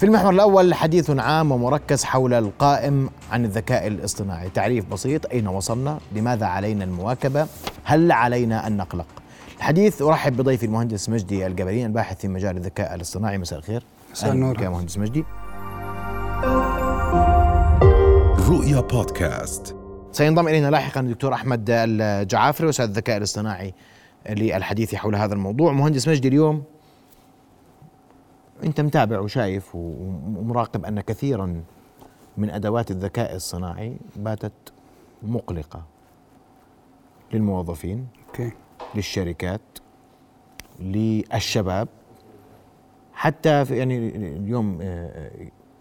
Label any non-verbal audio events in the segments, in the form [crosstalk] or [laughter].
في المحور الأول حديث عام ومركز حول القائم عن الذكاء الاصطناعي. تعريف بسيط أين وصلنا؟ لماذا علينا المواكبة؟ هل علينا أن نقلق؟ الحديث أرحب بضيفي المهندس مجدي الجبلين الباحث في مجال الذكاء الاصطناعي. مساء الخير. مساء النور. يا مهندس مجدي. رؤيا بودكاست. سينضم إلينا لاحقا الدكتور أحمد الجعافري أستاذ الذكاء الاصطناعي للحديث حول هذا الموضوع. مهندس مجدي اليوم أنت متابع وشايف ومراقب أن كثيرا من أدوات الذكاء الصناعي باتت مقلقة للموظفين أوكي. للشركات للشباب حتى في يعني اليوم آه،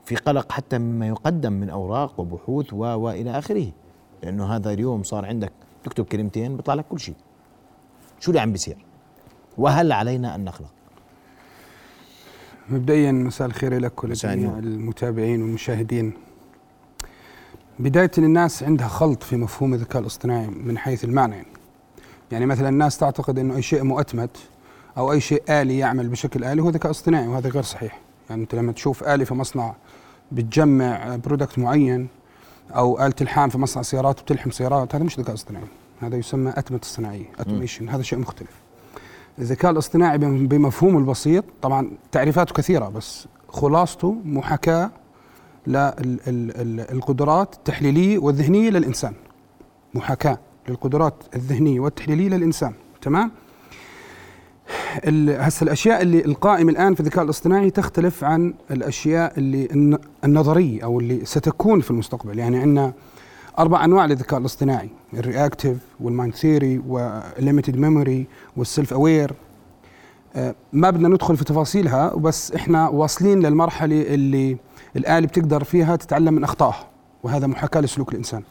في قلق حتى مما يقدم من أوراق وبحوث و وإلى آخره لأنه هذا اليوم صار عندك تكتب كلمتين بيطلع لك كل شيء. شو اللي عم بيصير؟ وهل علينا أن نخلق؟ مبدئيا مساء الخير لك ولجميع المتابعين والمشاهدين. بداية الناس عندها خلط في مفهوم الذكاء الاصطناعي من حيث المعنى. يعني. يعني مثلا الناس تعتقد إنه أي شيء مؤتمت أو أي شيء آلي يعمل بشكل آلي هو ذكاء اصطناعي وهذا غير صحيح. يعني أنت لما تشوف آلي في مصنع بتجمع برودكت معين أو آلة الحام في مصنع سيارات بتلحم سيارات هذا مش ذكاء اصطناعي. هذا يسمى أتمة الصناعية أتوميشن هذا شيء مختلف. الذكاء الاصطناعي بمفهومه البسيط طبعا تعريفاته كثيرة بس خلاصته محاكاة للقدرات التحليلية والذهنية للإنسان. محاكاة للقدرات الذهنية والتحليلية للإنسان. تمام؟ هسه الأشياء اللي القائمة الآن في الذكاء الاصطناعي تختلف عن الأشياء اللي النظرية أو اللي ستكون في المستقبل. يعني عندنا أربع أنواع للذكاء الاصطناعي الرياكتيف والمايند ثيوري والليمتد ميموري والسيلف اوير ما بدنا ندخل في تفاصيلها بس إحنا واصلين للمرحلة اللي الآلة بتقدر فيها تتعلم من أخطائها وهذا محاكاة لسلوك الإنسان.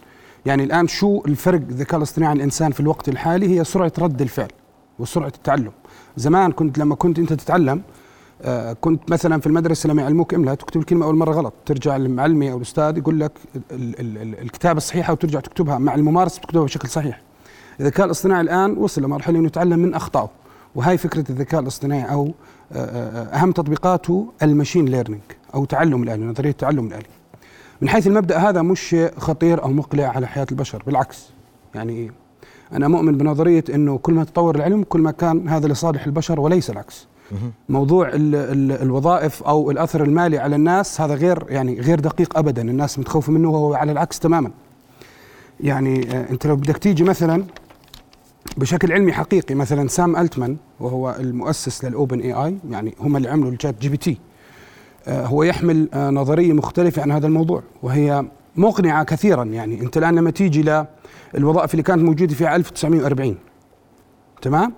يعني الآن شو الفرق الذكاء الاصطناعي عن الإنسان في الوقت الحالي؟ هي سرعة رد الفعل وسرعة التعلم. زمان كنت لما كنت أنت تتعلم كنت مثلا في المدرسة لما يعلموك إملا تكتب الكلمة أول مرة غلط ترجع للمعلمه أو الاستاذ يقول لك الكتابة الصحيحة وترجع تكتبها مع الممارسة تكتبها بشكل صحيح. الذكاء الاصطناعي الآن وصل لمرحله إنه يتعلم من أخطائه وهي فكرة الذكاء الاصطناعي أو آه، آه، أهم تطبيقاته المشين ليرنينج أو تعلم الآلي نظريه التعلم الآلي. من حيث المبدأ هذا مش خطير أو مقلع على حياة البشر بالعكس. يعني أنا مؤمن بنظرية إنه كل ما تطور العلم كل ما كان هذا لصالح البشر وليس العكس. موضوع ال ال الوظائف أو الأثر المالي على الناس هذا غير يعني غير دقيق ابدا. الناس متخوفة منه وهو على العكس تماما. يعني آه، أنت لو بدك تيجي مثلا بشكل علمي حقيقي مثلا سام ألتمان وهو المؤسس لل OpenAI يعني هم اللي عملوا ال ChatGPT آه، هو يحمل آه، نظرية مختلفة عن هذا الموضوع وهي مقنعة كثيرا. يعني أنت الآن لما تيجي للوظائف اللي كانت موجودة في 1940 تمام؟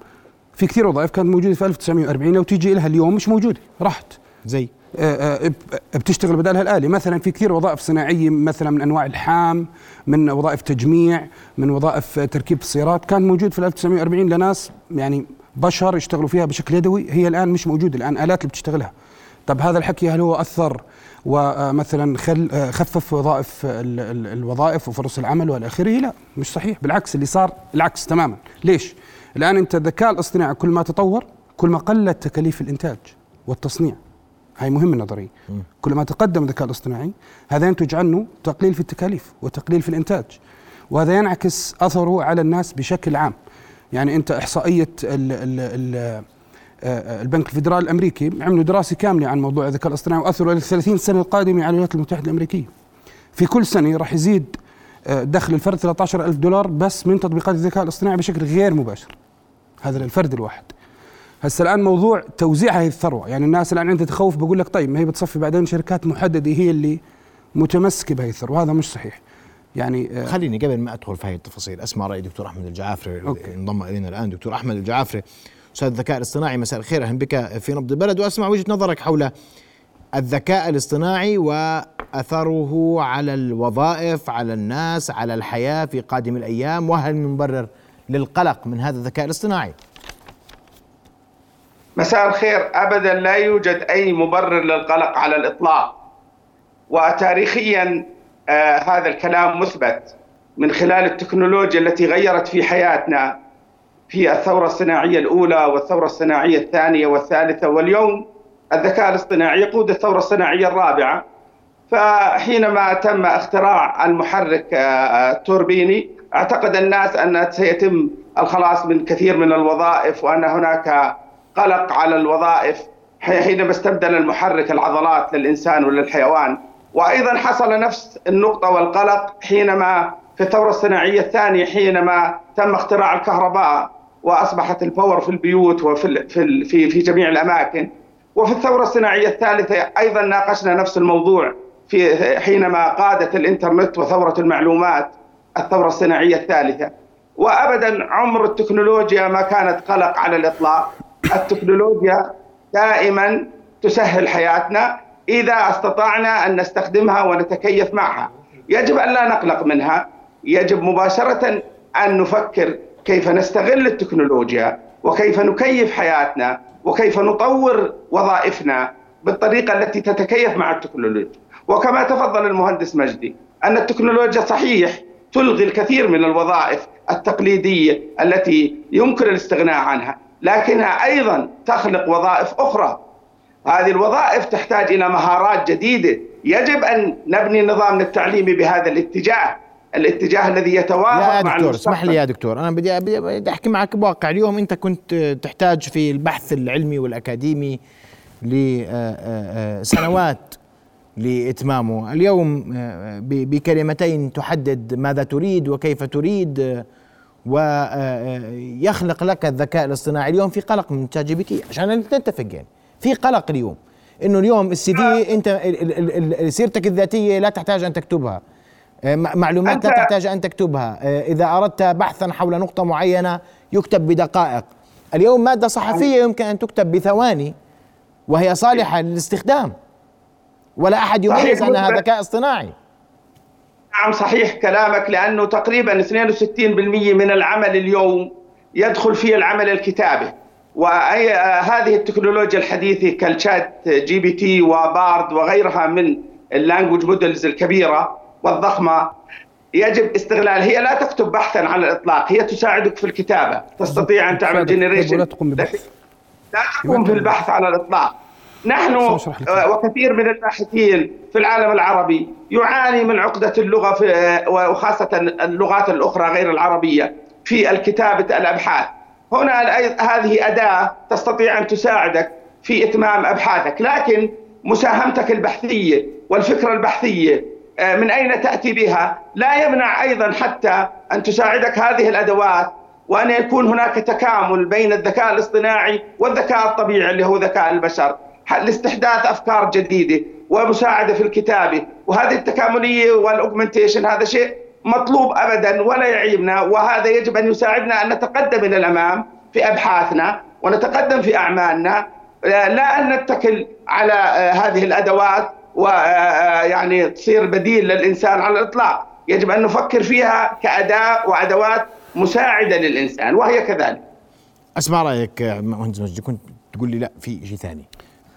في كثير وظائف كانت موجودة في 1940 لو تيجي لها اليوم مش موجودة راحت. زي؟ آه، آه، بتشتغل بدالها الآلة مثلا في كثير وظائف صناعية مثلا من أنواع الحام من وظائف تجميع من وظائف تركيب السيارات كان موجود في 1940 لناس يعني بشر يشتغلوا فيها بشكل يدوي هي الآن مش موجودة. الآن آلات اللي بتشتغلها. طب هذا الحكي هل هو أثر ومثلا خل خفف وظائف الوظائف وفرص العمل والى اخره لا مش صحيح. بالعكس اللي صار العكس تماما. ليش؟ الآن أنت الذكاء الاصطناعي كل ما تطور كل ما قلت تكاليف الإنتاج والتصنيع. هاي مهمة النظرية كل ما تقدم الذكاء الاصطناعي هذا ينتج عنه تقليل في التكاليف وتقليل في الإنتاج. وهذا ينعكس أثره على الناس بشكل عام. يعني أنت إحصائية ال ال ال البنك الفيدرالي الأمريكي عملوا دراسة كاملة عن موضوع الذكاء الاصطناعي وأثره ل 30 سنة القادمة على الولايات المتحدة الأمريكية. في كل سنة راح يزيد آه، دخل الفرد 13 ألف دولار بس من تطبيقات الذكاء الاصطناعي بشكل غير مباشر. هذا للفرد الواحد. هسه الآن موضوع توزيع هذه الثروة. يعني الناس الآن عندها تخوف بقول لك طيب ما هي بتصفي بعدين شركات محددة هي اللي متمسكة بهي الثروة. وهذا مش صحيح. يعني آه خليني قبل ما أدخل في هذه التفاصيل أسمع رأي دكتور أحمد الجعافري انضم إلينا الآن. دكتور أحمد الجعافري أستاذ الذكاء الاصطناعي مساء الخير أهلا بك في نبض البلد. وأسمع وجهة نظرك حول الذكاء الاصطناعي وأثره على الوظائف على الناس على الحياة في قادم الأيام. وهل من مبرر للقلق من هذا الذكاء الاصطناعي؟ مساء الخير. ابدا لا يوجد أي مبرر للقلق على الإطلاق. وتاريخيا آه هذا الكلام مثبت من خلال التكنولوجيا التي غيرت في حياتنا. في الثورة الصناعية الأولى والثورة الصناعية الثانية والثالثة واليوم الذكاء الاصطناعي يقود الثورة الصناعية الرابعة. فحينما تم اختراع المحرك التوربيني اعتقد الناس أن سيتم الخلاص من كثير من الوظائف وأن هناك قلق على الوظائف حينما استبدل المحرك العضلات للإنسان وللحيوان. وأيضا حصل نفس النقطة والقلق حينما في الثورة الصناعية الثانية حينما تم اختراع الكهرباء. وأصبحت الباور في البيوت وفي في في في جميع الأماكن. وفي الثورة الصناعية الثالثة أيضا ناقشنا نفس الموضوع في حينما قادت الإنترنت وثورة المعلومات الثورة الصناعية الثالثة. وابدا عمر التكنولوجيا ما كانت قلق على الإطلاق. التكنولوجيا دائما تسهل حياتنا إذا استطعنا أن نستخدمها ونتكيف معها. يجب أن لا نقلق منها. يجب مباشرة أن نفكر كيف نستغل التكنولوجيا وكيف نكيف حياتنا وكيف نطور وظائفنا بالطريقة التي تتكيف مع التكنولوجيا. وكما تفضل المهندس مجدي أن التكنولوجيا صحيح تلغي الكثير من الوظائف التقليدية التي يمكن الاستغناء عنها لكنها أيضا تخلق وظائف أخرى. هذه الوظائف تحتاج إلى مهارات جديدة. يجب أن نبني نظامنا التعليمي بهذا الاتجاه. الاتجاه الذي يتوافق يا مع دكتور اسمح لي يا دكتور. أنا بدي بدي أحكي معك بواقع. اليوم أنت كنت تحتاج في البحث العلمي والأكاديمي لسنوات لإتمامه. اليوم بكلمتين تحدد ماذا تريد وكيف تريد ويخلق لك الذكاء الاصطناعي اليوم في قلق من ChatGPT. عشان نتفق يعني. في قلق اليوم. إنه اليوم ال CV أنت سيرتك الذاتية لا تحتاج أن تكتبها. معلومات لا تحتاج أن تكتبها. إذا أردت بحثا حول نقطة معينة يكتب بدقائق. اليوم مادة صحفية يمكن أن تكتب بثواني وهي صالحة للاستخدام. ولا أحد يميز انها ذكاء اصطناعي نعم صحيح كلامك لأنه تقريبا 62% من العمل اليوم يدخل فيه العمل الكتابي. وأي هذه التكنولوجيا الحديثة كال ChatGPT و Bard وغيرها من ال language models الكبيرة والضخمة يجب استغلال. هي لا تكتب بحثا على الإطلاق هي تساعدك في الكتابة. تستطيع أن تعمل جنريشن لا تقوم ببحث. لا تقوم في البحث على الإطلاق. نحن وكثير من الباحثين في العالم العربي يعاني من عقدة اللغة في وخاصة اللغات الأخرى غير العربية في الكتابة الأبحاث. هنا هذه أداة تستطيع أن تساعدك في إتمام أبحاثك. لكن مساهمتك البحثية والفكرة البحثية من أين تأتي بها؟ لا يمنع أيضا حتى أن تساعدك هذه الأدوات وأن يكون هناك تكامل بين الذكاء الاصطناعي والذكاء الطبيعي اللي هو ذكاء البشر لاستحداث أفكار جديدة ومساعدة في الكتابة. وهذه التكاملية والاوجمنتيشن هذا شيء مطلوب ابدا ولا يعيبنا وهذا يجب أن يساعدنا أن نتقدم إلى الأمام في أبحاثنا ونتقدم في أعمالنا. لا أن نتكل على هذه الأدوات ويعني تصير بديل للإنسان على الإطلاق. يجب أن نفكر فيها كأداة وأدوات مساعدة للإنسان وهي كذلك. أسمع رأيك مهندس مجدي كنت تقول لي لا في شيء ثاني.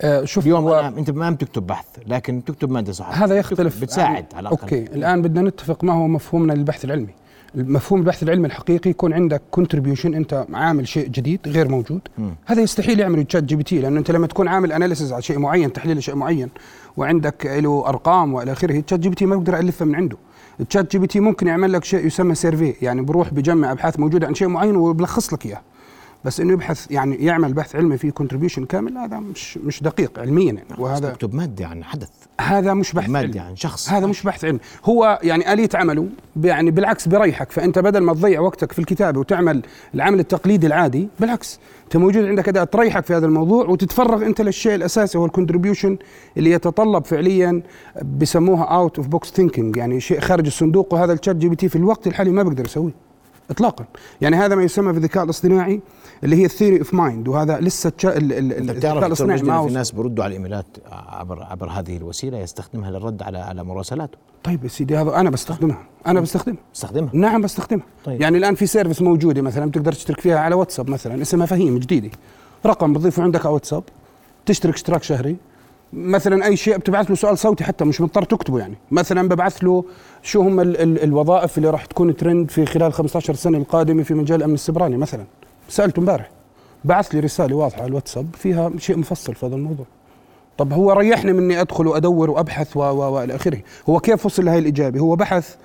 آه شوف اليوم و... أنت ما بتكتب بحث لكن تكتب مادة صحفيه هذا يختلف. بتساعد على الأقل. okay الآن بدنا نتفق ما هو مفهومنا للبحث العلمي. مفهوم البحث العلمي الحقيقي يكون عندك contribution أنت عامل شيء جديد غير موجود. م. هذا يستحيل يعمله ChatGPT لأنه أنت لما تكون عامل analysis على شيء معين تحليل لشيء معين وعندك له أرقام وإلى آخره تشات جي بي تي ما بقدر الفها من عنده. ال ChatGPT ممكن يعمل لك شيء يسمى survey يعني بروح بجمع أبحاث موجودة عن شيء معين وبلخص لك إياه. بس إنه يبحث يعني يعمل بحث علمي فيه contribution كامل هذا مش مش دقيق علميا يعني وهذا تكتب ماده عن حدث. هذا مش بحث ماده علمي. عن شخص. هذا مش بحث علمي. هو يعني اليه عمله يعني بالعكس بيريحك فأنت بدل ما تضيع وقتك في الكتابة وتعمل العمل التقليدي العادي بالعكس أنت موجود عندك أداة تريحك في هذا الموضوع وتتفرغ أنت للشيء الأساسي هو ال contribution اللي يتطلب فعليا بسموها out of box thinking يعني شيء خارج الصندوق وهذا ال ChatGPT في الوقت الحالي ما بيقدر يسويه. اطلاقا. يعني هذا ما يسمى في الذكاء الاصطناعي اللي هي ال theory of mind وهذا لسه تشا... ال... ال... الذكاء الاصطناعي ما في ناس بردوا على الإيميلات عبر عبر هذه الوسيلة يستخدمها للرد على على مراسلاته. طيب يا سيدي هذا أنا بستخدمها. أنا بستخدمها. بستخدمها نعم بستخدمها. طيب. يعني الآن في service موجودة مثلا بتقدر تشترك فيها على واتساب مثلا اسمها فهيم جديدة. رقم بتضيفه عندك على واتساب. تشترك اشتراك شهري. مثلا أي شيء بتبعث له سؤال صوتي حتى مش مضطر تكتبه يعني. مثلا ببعث له شو هم ال ال الوظائف اللي راح تكون ترند في خلال 15 سنة القادمة في مجال الأمن السبراني مثلا. سألته امبارح. بعث لي رسالة واضحة على الواتساب فيها شيء مفصل في هذا الموضوع. طب هو ريحني من إني أدخل وأدور وأبحث و- و- والى آخره. هو كيف وصل لهي الإجابة؟ هو بحث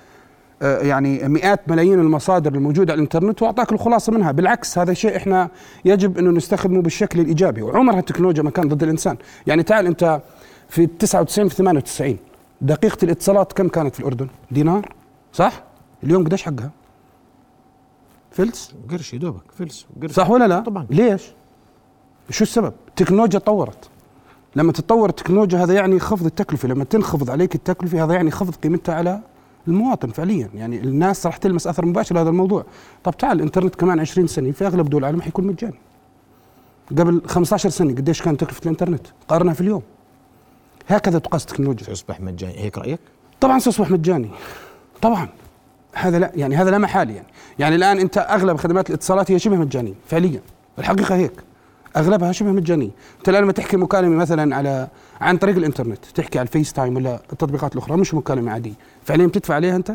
يعني مئات ملايين المصادر الموجودة على الإنترنت وأعطاك الخلاصة منها. بالعكس هذا شيء إحنا يجب أنه نستخدمه بالشكل الإيجابي. وعمرها التكنولوجيا ما كان ضد الإنسان. يعني تعال أنت في 99 في 98 دقيقة الاتصالات كم كانت في الأردن؟ دينار؟ صح؟ اليوم قديش حقها؟ فلس؟ قرش يدوبك فلس وقرش. صح ولا لا؟ طبعا. ليش؟ شو السبب؟ التكنولوجيا تطورت. لما تتطور التكنولوجيا هذا يعني خفض التكلفة. لما تنخفض عليك التكلفة هذا يعني خفض قيمتها على المواطن فعليا. يعني الناس راح تلمس أثر مباشر لهذا الموضوع. طب تعال الإنترنت كمان 20 سنة في أغلب دول العالم حيكون مجاني. قبل 15 سنة قديش كانت تكلفه الإنترنت؟ قارنها في اليوم. هكذا تقاس التكنولوجيا. سيصبح مجاني هيك رأيك؟ طبعا سيصبح مجاني. طبعا. هذا لا يعني هذا لا محال يعني. يعني الآن أنت أغلب خدمات الاتصالات هي شبه مجانية فعليا. الحقيقة هيك. أغلبها شبه مجانية. أنت الآن لما تحكي مكالمة مثلا على عن طريق الإنترنت تحكي على ال FaceTime ولا التطبيقات الأخرى مش مكالمة عادية. فعليا بتدفع عليها أنت؟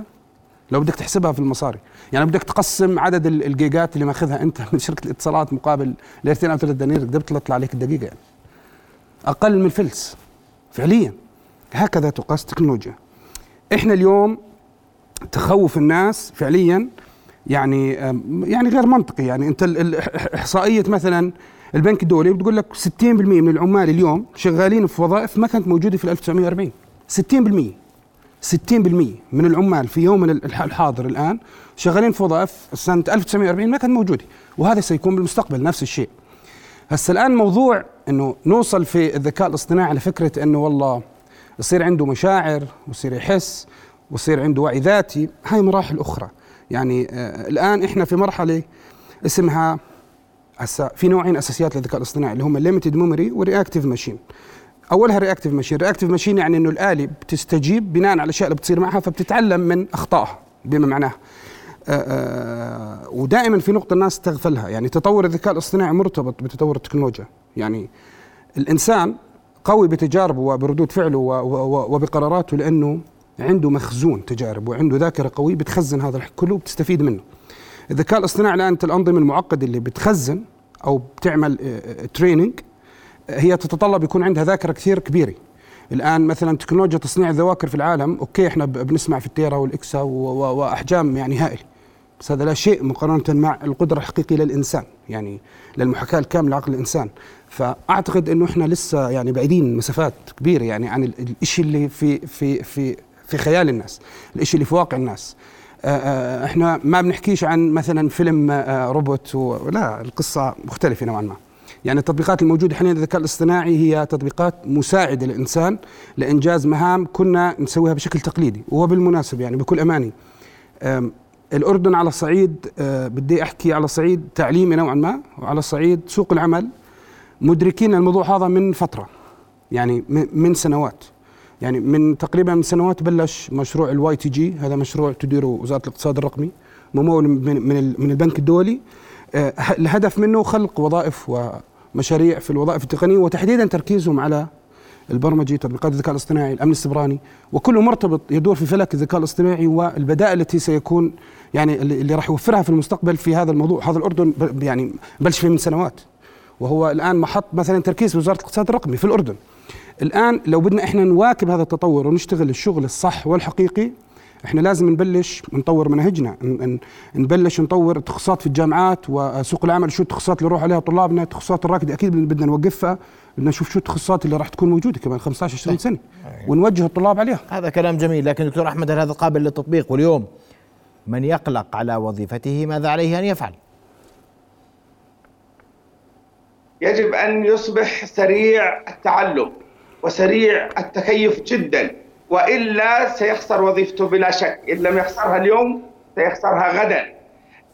لو بدك تحسبها في المصاري. يعني بدك تقسم عدد ال- الجيجات اللي ماخذها أنت [laughs] من شركة الاتصالات مقابل ليرتين أو ثلاث دنانير قد بتطلع عليك الدقيقة يعني. أقل من الفلس. فعليا. هكذا تقاس التكنولوجيا إحنا اليوم تخوف الناس فعليا يعني يعني غير منطقي. يعني أنت إحصائية مثلا البنك الدولي بتقول لك 60% من العمال اليوم شغالين في وظائف ما كانت موجودة في 1940 60% 60% من العمال في يومنا الح- الحاضر الآن شغالين في وظائف سنة 1940 ما كانت موجودة وهذا سيكون بالمستقبل نفس الشيء. هسه الآن موضوع إنه نوصل في الذكاء الاصطناعي لفكره إنه والله يصير عنده مشاعر ويصير يحس ويصير عنده وعي ذاتي هاي مراحل أخرى. يعني آه الآن إحنا في مرحلة اسمها هسه في نوعين أساسيات للذكاء الاصطناعي اللي هم ال limited memory وال reactive machine أولها reactive machine reactive machine يعني إنه الآلة بتستجيب بناء على الاشياء اللي بتصير معها فبتتعلم من أخطائها بما معناه آه، آه، ودائما في نقطة الناس تغفلها. يعني تطور الذكاء الاصطناعي مرتبط بتطور التكنولوجيا. يعني الإنسان قوي بتجاربه وبردود فعله وبقراراته لأنه عنده مخزون تجارب وعنده ذاكرة قوية بتخزن هذا كله وبتستفيد منه. الذكاء الاصطناعي الآن الانظمه المعقدة اللي بتخزن أو بتعمل training هي تتطلب يكون عندها ذاكرة كثير كبيرة. الآن مثلا تكنولوجيا تصنيع الذواكر في العالم okay إحنا بنسمع في ال tera وال exa وأحجام يعني هائله بس هذا لا شيء مقارنة مع القدرة الحقيقية للإنسان يعني للمحاكاة الكامله لعقل الإنسان. فأعتقد إنه إحنا لسه يعني بعيدين مسافات كبيرة يعني عن ال- الشيء اللي في في في في خيال الناس الشيء اللي في واقع الناس. آه، آه، إحنا ما بنحكيش عن مثلا فيلم آه، روبوت و- لا القصة مختلفة نوعا ما. يعني التطبيقات الموجودة حاليا للذكاء الاصطناعي هي تطبيقات مساعدة للإنسان لإنجاز مهام كنا نسويها بشكل تقليدي وبالمناسبه يعني بكل امانه أم، الأردن على صعيد أه، بدي أحكي على صعيد تعليمي نوعا ما وعلى صعيد سوق العمل. مدركين الموضوع هذا من فترة يعني من سنوات. يعني من تقريبا من سنوات بلش مشروع ال YTJ هذا مشروع تديره وزارة الاقتصاد الرقمي ممول من من ال- من البنك الدولي. الهدف منه خلق وظائف ومشاريع في الوظائف التقنية وتحديدا تركيزهم على البرمجي تطبيقات الذكاء الاصطناعي الأمن السبراني وكله مرتبط يدور في فلك الذكاء الاصطناعي والبدائل التي سيكون يعني اللي راح يوفرها في المستقبل في هذا الموضوع هذا الأردن يعني بلش فيه من سنوات. وهو الآن محط مثلا تركيز وزاره الاقتصاد الرقمي في الأردن. الآن لو بدنا إحنا نواكب هذا التطور ونشتغل الشغل الصح والحقيقي إحنا لازم نبلش نطور مناهجنا نبلش نطور التخصصات في الجامعات وسوق العمل شو التخصصات اللي يروح عليها طلابنا التخصصات الراكدة أكيد بدنا نوقفها بدنا نشوف شو التخصصات اللي راح تكون موجودة كمان 15 20 سنة ونوجه الطلاب عليها. هذا كلام جميل لكن دكتور أحمد هل هذا قابل للتطبيق؟ واليوم من يقلق على وظيفته ماذا عليه أن يفعل؟ يجب أن يصبح سريع التعلم وسريع التكيف جدا. وإلا سيخسر وظيفته بلا شك. إن لم يخسرها اليوم سيخسرها غدا.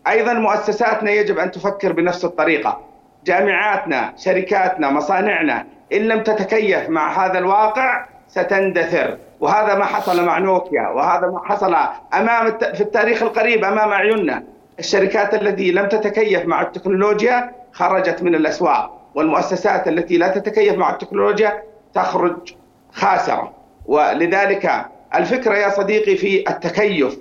أيضا مؤسساتنا يجب أن تفكر بنفس الطريقة. جامعاتنا شركاتنا مصانعنا إن لم تتكيف مع هذا الواقع ستندثر. وهذا ما حصل مع نوكيا وهذا ما حصل أمام. في التاريخ القريب أمام أعيننا. الشركات التي لم تتكيف مع التكنولوجيا خرجت من الأسواق والمؤسسات التي لا تتكيف مع التكنولوجيا تخرج خاسرة. ولذلك الفكرة يا صديقي في التكيف.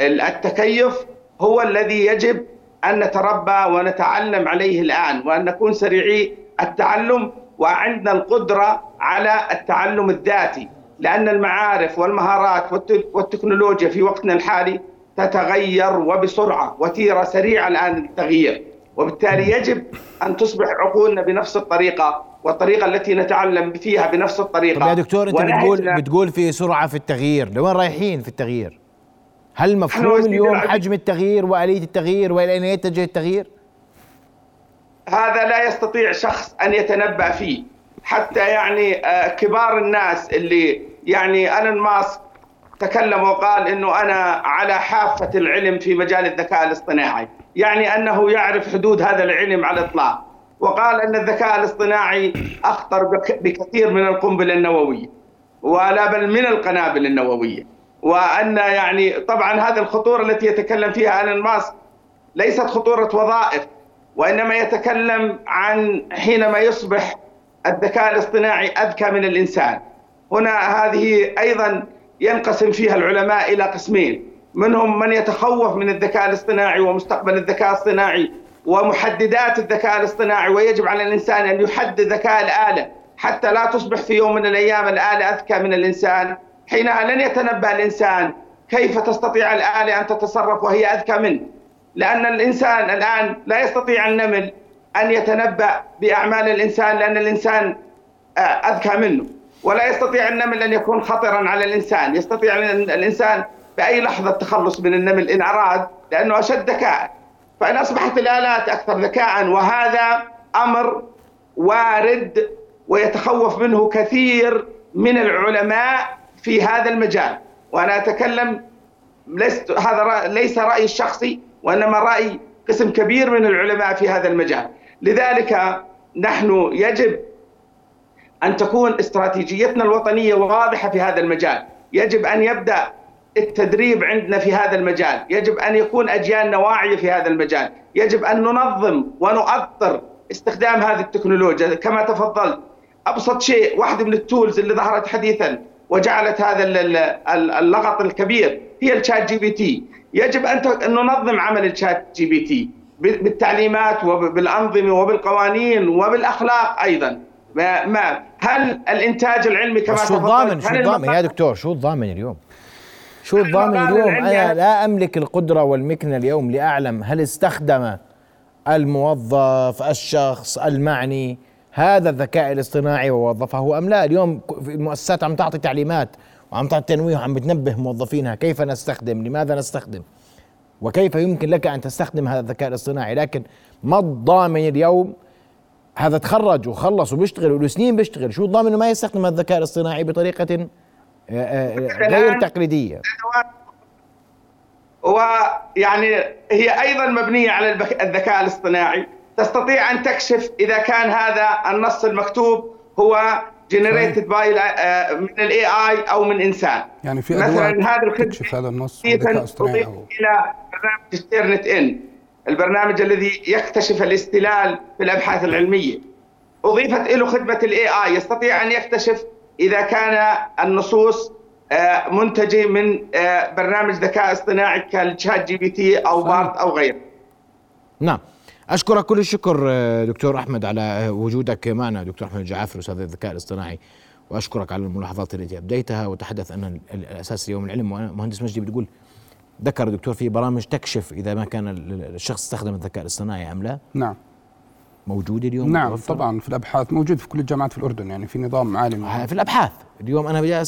التكيف هو الذي يجب أن نتربى ونتعلم عليه الآن وأن نكون سريعي التعلم وعندنا القدرة على التعلم الذاتي لأن المعارف والمهارات والتكنولوجيا في وقتنا الحالي تتغير وبسرعة وتيرة سريعة الآن للتغيير. وبالتالي يجب أن تصبح عقولنا بنفس الطريقة والطريقة التي نتعلم فيها بنفس الطريقة. طب يا دكتور أنت بتقول بتقول في سرعة في التغيير. لوين رايحين في التغيير؟ هل مفهوم اليوم حجم التغيير وآلية التغيير وإلى أين يتجه التغيير؟ هذا لا يستطيع شخص أن يتنبأ فيه. حتى يعني آه، كبار الناس اللي يعني ألان ماسك تكلم وقال إنه أنا على حافة العلم في مجال الذكاء الاصطناعي، يعني أنه يعرف حدود هذا العلم على الإطلاق، وقال أن الذكاء الاصطناعي أخطر بكثير من القنبلة النووية ولا بل من القنابل النووية، وأن يعني طبعا هذه الخطورة التي يتكلم فيها الان ماسك ليست خطورة وظائف وإنما يتكلم عن حينما يصبح الذكاء الاصطناعي أذكى من الإنسان. هنا هذه أيضا ينقسم فيها العلماء إلى قسمين منهم من يتخوف من الذكاء الاصطناعي ومستقبل الذكاء الاصطناعي ومحددات الذكاء الاصطناعي ويجب على الإنسان أن يحدد ذكاء الآلة حتى لا تصبح في يوم من الأيام الآلة أذكى من الإنسان. حينها لن يتنبأ الإنسان كيف تستطيع الآلة أن تتصرف وهي أذكى منه. لأن الإنسان الآن لا يستطيع النمل أن يتنبأ بأعمال الإنسان لأن الإنسان آه، أذكى منه. ولا يستطيع النمل أن يكون خطرا على الإنسان. يستطيع الإنسان بأي لحظة التخلص من النمل إن أراد لأنه أشد ذكاء. فإن أصبحت الآلات أكثر ذكاء وهذا أمر وارد ويتخوف منه كثير من العلماء في هذا المجال. وأنا أتكلم لست هذا ليس رأيي الشخصي وإنما رأي قسم كبير من العلماء في هذا المجال. لذلك نحن يجب أن تكون استراتيجيتنا الوطنية واضحة في هذا المجال. يجب أن يبدأ التدريب عندنا في هذا المجال. يجب أن يكون اجيالنا واعيه في هذا المجال. يجب أن ننظم ونؤطر استخدام هذه التكنولوجيا. كما تفضلت أبسط شيء واحدة من ال tools اللي ظهرت حديثا وجعلت هذا اللغط الكبير هي ال ChatGPT يجب أن ننظم عمل ال ChatGPT بالتعليمات وبالانظمه وبالقوانين وبالأخلاق أيضا. ما, ما هل الإنتاج العلمي كما شو الضامن؟ شو الضامن؟ يا دكتور شو الضامن اليوم؟ شو الضامن اليوم؟ أنا لا أملك القدرة والمكنة اليوم لأعلم هل استخدم الموظف الشخص المعني هذا الذكاء الاصطناعي ووظفه أم لا؟ اليوم المؤسسات عم تعطي تعليمات وعم تعطي تنويه وعم بتنبه موظفينها كيف نستخدم؟ لماذا نستخدم؟ وكيف يمكن لك أن تستخدم هذا الذكاء الاصطناعي؟ لكن ما الضامن اليوم؟ هذا تخرج وخلص وبيشتغل وله سنين بيشتغل شو الضامن إنه ما يستخدم الذكاء الاصطناعي بطريقة غير تقليدية. ويعني هي أيضا مبنية على الذكاء الاصطناعي. تستطيع أن تكشف إذا كان هذا النص المكتوب هو generated by آه، من ال AI أو من إنسان. يعني في مثلا هذا الخدمة تكشف هذا النص إلى برنامج Turnitin البرنامج الذي يكتشف الاستلال في الأبحاث العلمية. أضيفت له خدمة ال AI يستطيع أن يكتشف إذا كان النصوص آه، منتجه من آه، برنامج ذكاء اصطناعي كال ChatGPT أو Bard أو غيره. نعم. أشكرك كل الشكر آه، دكتور أحمد على وجودك معنا. دكتور أحمد الجعافر أستاذ الذكاء الاصطناعي. وأشكرك على الملاحظات التي أبديتها. وتحدث أن الأساس اليوم العلم مهندس مجدي بتقول ذكر الدكتور في برامج تكشف إذا ما كان الشخص استخدم الذكاء الاصطناعي أم لا. نعم. موجود اليوم نعم متوفر. طبعا في الأبحاث موجود في كل الجامعات في الأردن يعني في نظام عالمي. في الأبحاث. اليوم أنا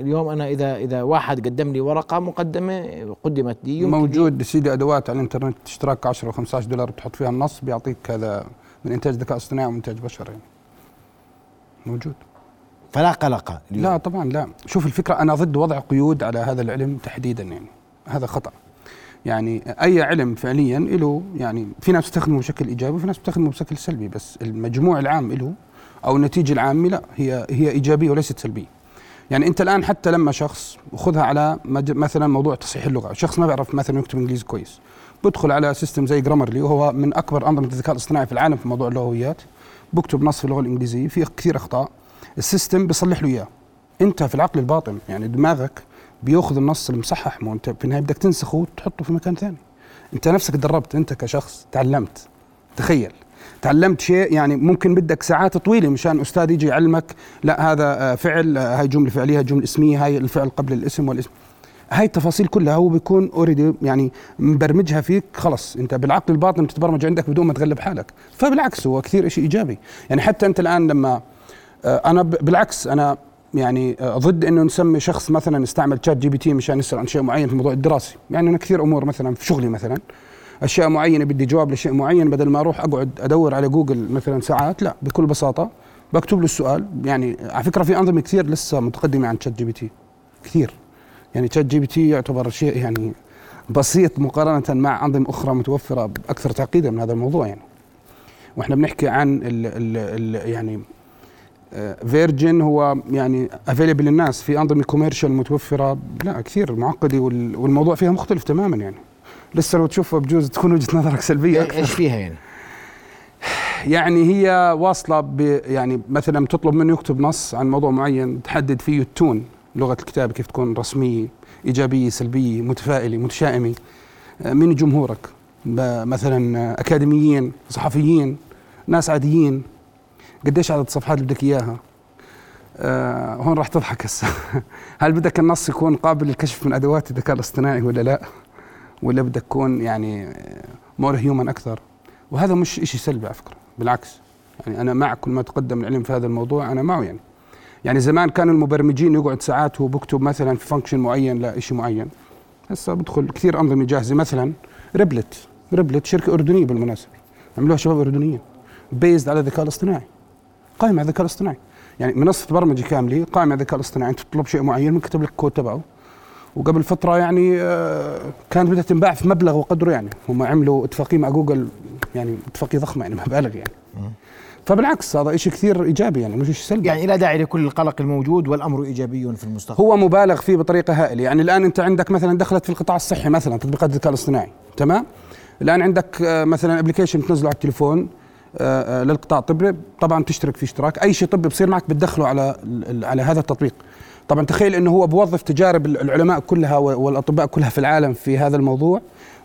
اليوم أنا اذا إذا واحد قدم لي ورقة مقدمة قدمت لي موجود سيدي أدوات على الإنترنت اشتراك 10 و 15 دولار تحط فيها النص بيعطيك هذا من إنتاج ذكاء اصطناعي وانتاج بشري. يعني موجود. فلا قلق لا طبعا لا. شوف الفكرة أنا ضد وضع قيود على هذا العلم تحديدا يعني. هذا خطأ. يعني أي علم فعليا له يعني في ناس تستخدمه بشكل إيجابي وفي ناس بتستخدمه بشكل سلبي بس المجموع العام له أو النتيجة العامة لا هي هي إيجابية وليست سلبية. يعني أنت الآن حتى لما شخص وخذها على مثلا موضوع تصحيح اللغة شخص ما بيعرف مثلا يكتب إنجليزي كويس بدخل على سيستم زي جرامرلي وهو من أكبر أنظمة الذكاء الاصطناعي في العالم في موضوع اللغويات بكتب نص في اللغة الإنجليزية في كثير أخطاء ال system بيصلح له إياه. أنت في العقل الباطن يعني دماغك بيأخذ النص المصحح ما انت في النهاية بدك تنسخه وتحطه في مكان ثاني. انت نفسك تدربت انت كشخص تعلمت. تخيل. تعلمت شيء يعني ممكن بدك ساعات طويلة مشان أستاذ يجي يعلمك لا هذا آه، فعل آه، هاي جملة فعلية جملة اسمية هاي الفعل قبل الاسم والاسم. هاي التفاصيل كلها هو بيكون already يعني مبرمجها فيك خلص. انت بالعقل الباطن بتتبرمج عندك بدون ما تغلب حالك. فبالعكس هو كثير شيء إيجابي. يعني حتى انت الآن لما آه، أنا بالعكس أنا يعني ضد إنه نسمي شخص مثلا يستعمل ChatGPT مشان يسأل عن شيء معين في الموضوع الدراسي. يعني أنا كثير أمور مثلا في شغلي مثلا أشياء معينة بدي جواب لشيء معين بدل ما أروح أقعد أدور على جوجل مثلا ساعات لا بكل بساطة بكتب له السؤال. يعني على فكرة في أنظمة كثير لسه متقدمة عن ChatGPT كثير. يعني ChatGPT يعتبر شيء يعني بسيط مقارنة مع أنظمة أخرى متوفرة بأكثر تعقيدا من هذا الموضوع يعني. وإحنا بنحكي عن ال ال ال يعني version هو يعني available للناس في أنظمة commercial متوفرة. لا كثير معقدة والموضوع فيها مختلف تماما يعني. لسه لو تشوفها بجوز تكون وجهة نظرك سلبية أكثر. إيش فيها يعني؟ [sighs] يعني هي واصلة ب يعني مثلا تطلب منه يكتب نص عن موضوع معين تحدد فيه ال tone لغة الكتابة كيف تكون رسمية إيجابية سلبية متفائلة متشائمة. من جمهورك؟ مثلا أكاديميين صحفيين ناس عاديين. قديش عدد الصفحات اللي بدك إياها؟ آه هون راح تضحك هسه. [laughs] هل بدك النص يكون قابل للكشف من أدوات الذكاء الاصطناعي ولا لا؟ ولا بدك تكون يعني more human أكثر؟ وهذا مش شيء سلبي على فكرة بالعكس. يعني أنا مع كل ما تقدم العلم في هذا الموضوع أنا معه يعني. يعني زمان كانوا المبرمجين يقعد ساعات وهو بكتب مثلا في function معين لشيء معين. هسه بدخل كثير أنظمة جاهزة مثلا Replit Replit شركة أردنية بالمناسبة. عملوها شباب أردنيين based على الذكاء الاصطناعي. قائمه على الذكاء الاصطناعي. يعني منصة برمجة كاملة قائمة على الذكاء الاصطناعي. أنت تطلب شيء معين بنكتب لك الكود تبعه. وقبل فترة يعني آه، كانت بدها تنباع في مبلغ وقدره يعني. هم عملوا اتفاقية مع جوجل يعني اتفاقية ضخمة يعني مبالغ يعني. فبالعكس هذا شيء كثير إيجابي يعني مش شيء سلبي. يعني لا داعي لكل القلق الموجود والأمر إيجابي في المستقبل. هو مبالغ فيه بطريقة هائلة. يعني الآن أنت عندك مثلا دخلت في القطاع الصحي مثلا تطبيقات الذكاء الاصطناعي تمام؟ الآن عندك آه، مثلا application تنزله على التليفون للقطاع الطبي. طبعا تشترك في اشتراك. أي شيء طبي بصير معك بتدخله على على هذا التطبيق. طبعا تخيل إنه هو بوظف تجارب العلماء كلها والأطباء كلها في العالم في هذا الموضوع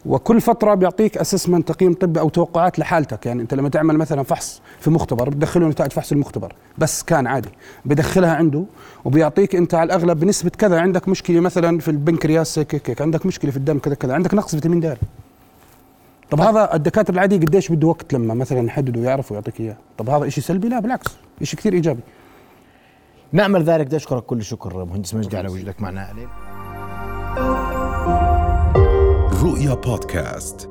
وكل فترة بيعطيك assessment تقييم طبي أو توقعات لحالتك. يعني أنت لما تعمل مثلا فحص في مختبر بتدخله نتائج فحص المختبر. بس كان عادي. بدخلها عنده وبيعطيك أنت على الأغلب بنسبة كذا. عندك مشكلة مثلا في البنكرياس هيك. عندك مشكلة في الدم كذا كذا. عندك نقص فيتامين د طب هذا الدكاترة العادية قديش بده وقت لما مثلا يحددوا ويعرفوا يعطيك إياه؟ طب هذا شيء سلبي؟ لا بالعكس شيء كثير إيجابي. نعمل ذلك. بدي أشكرك كل الشكر مهندس مجدي على وجودك معنا. رؤيا بودكاست.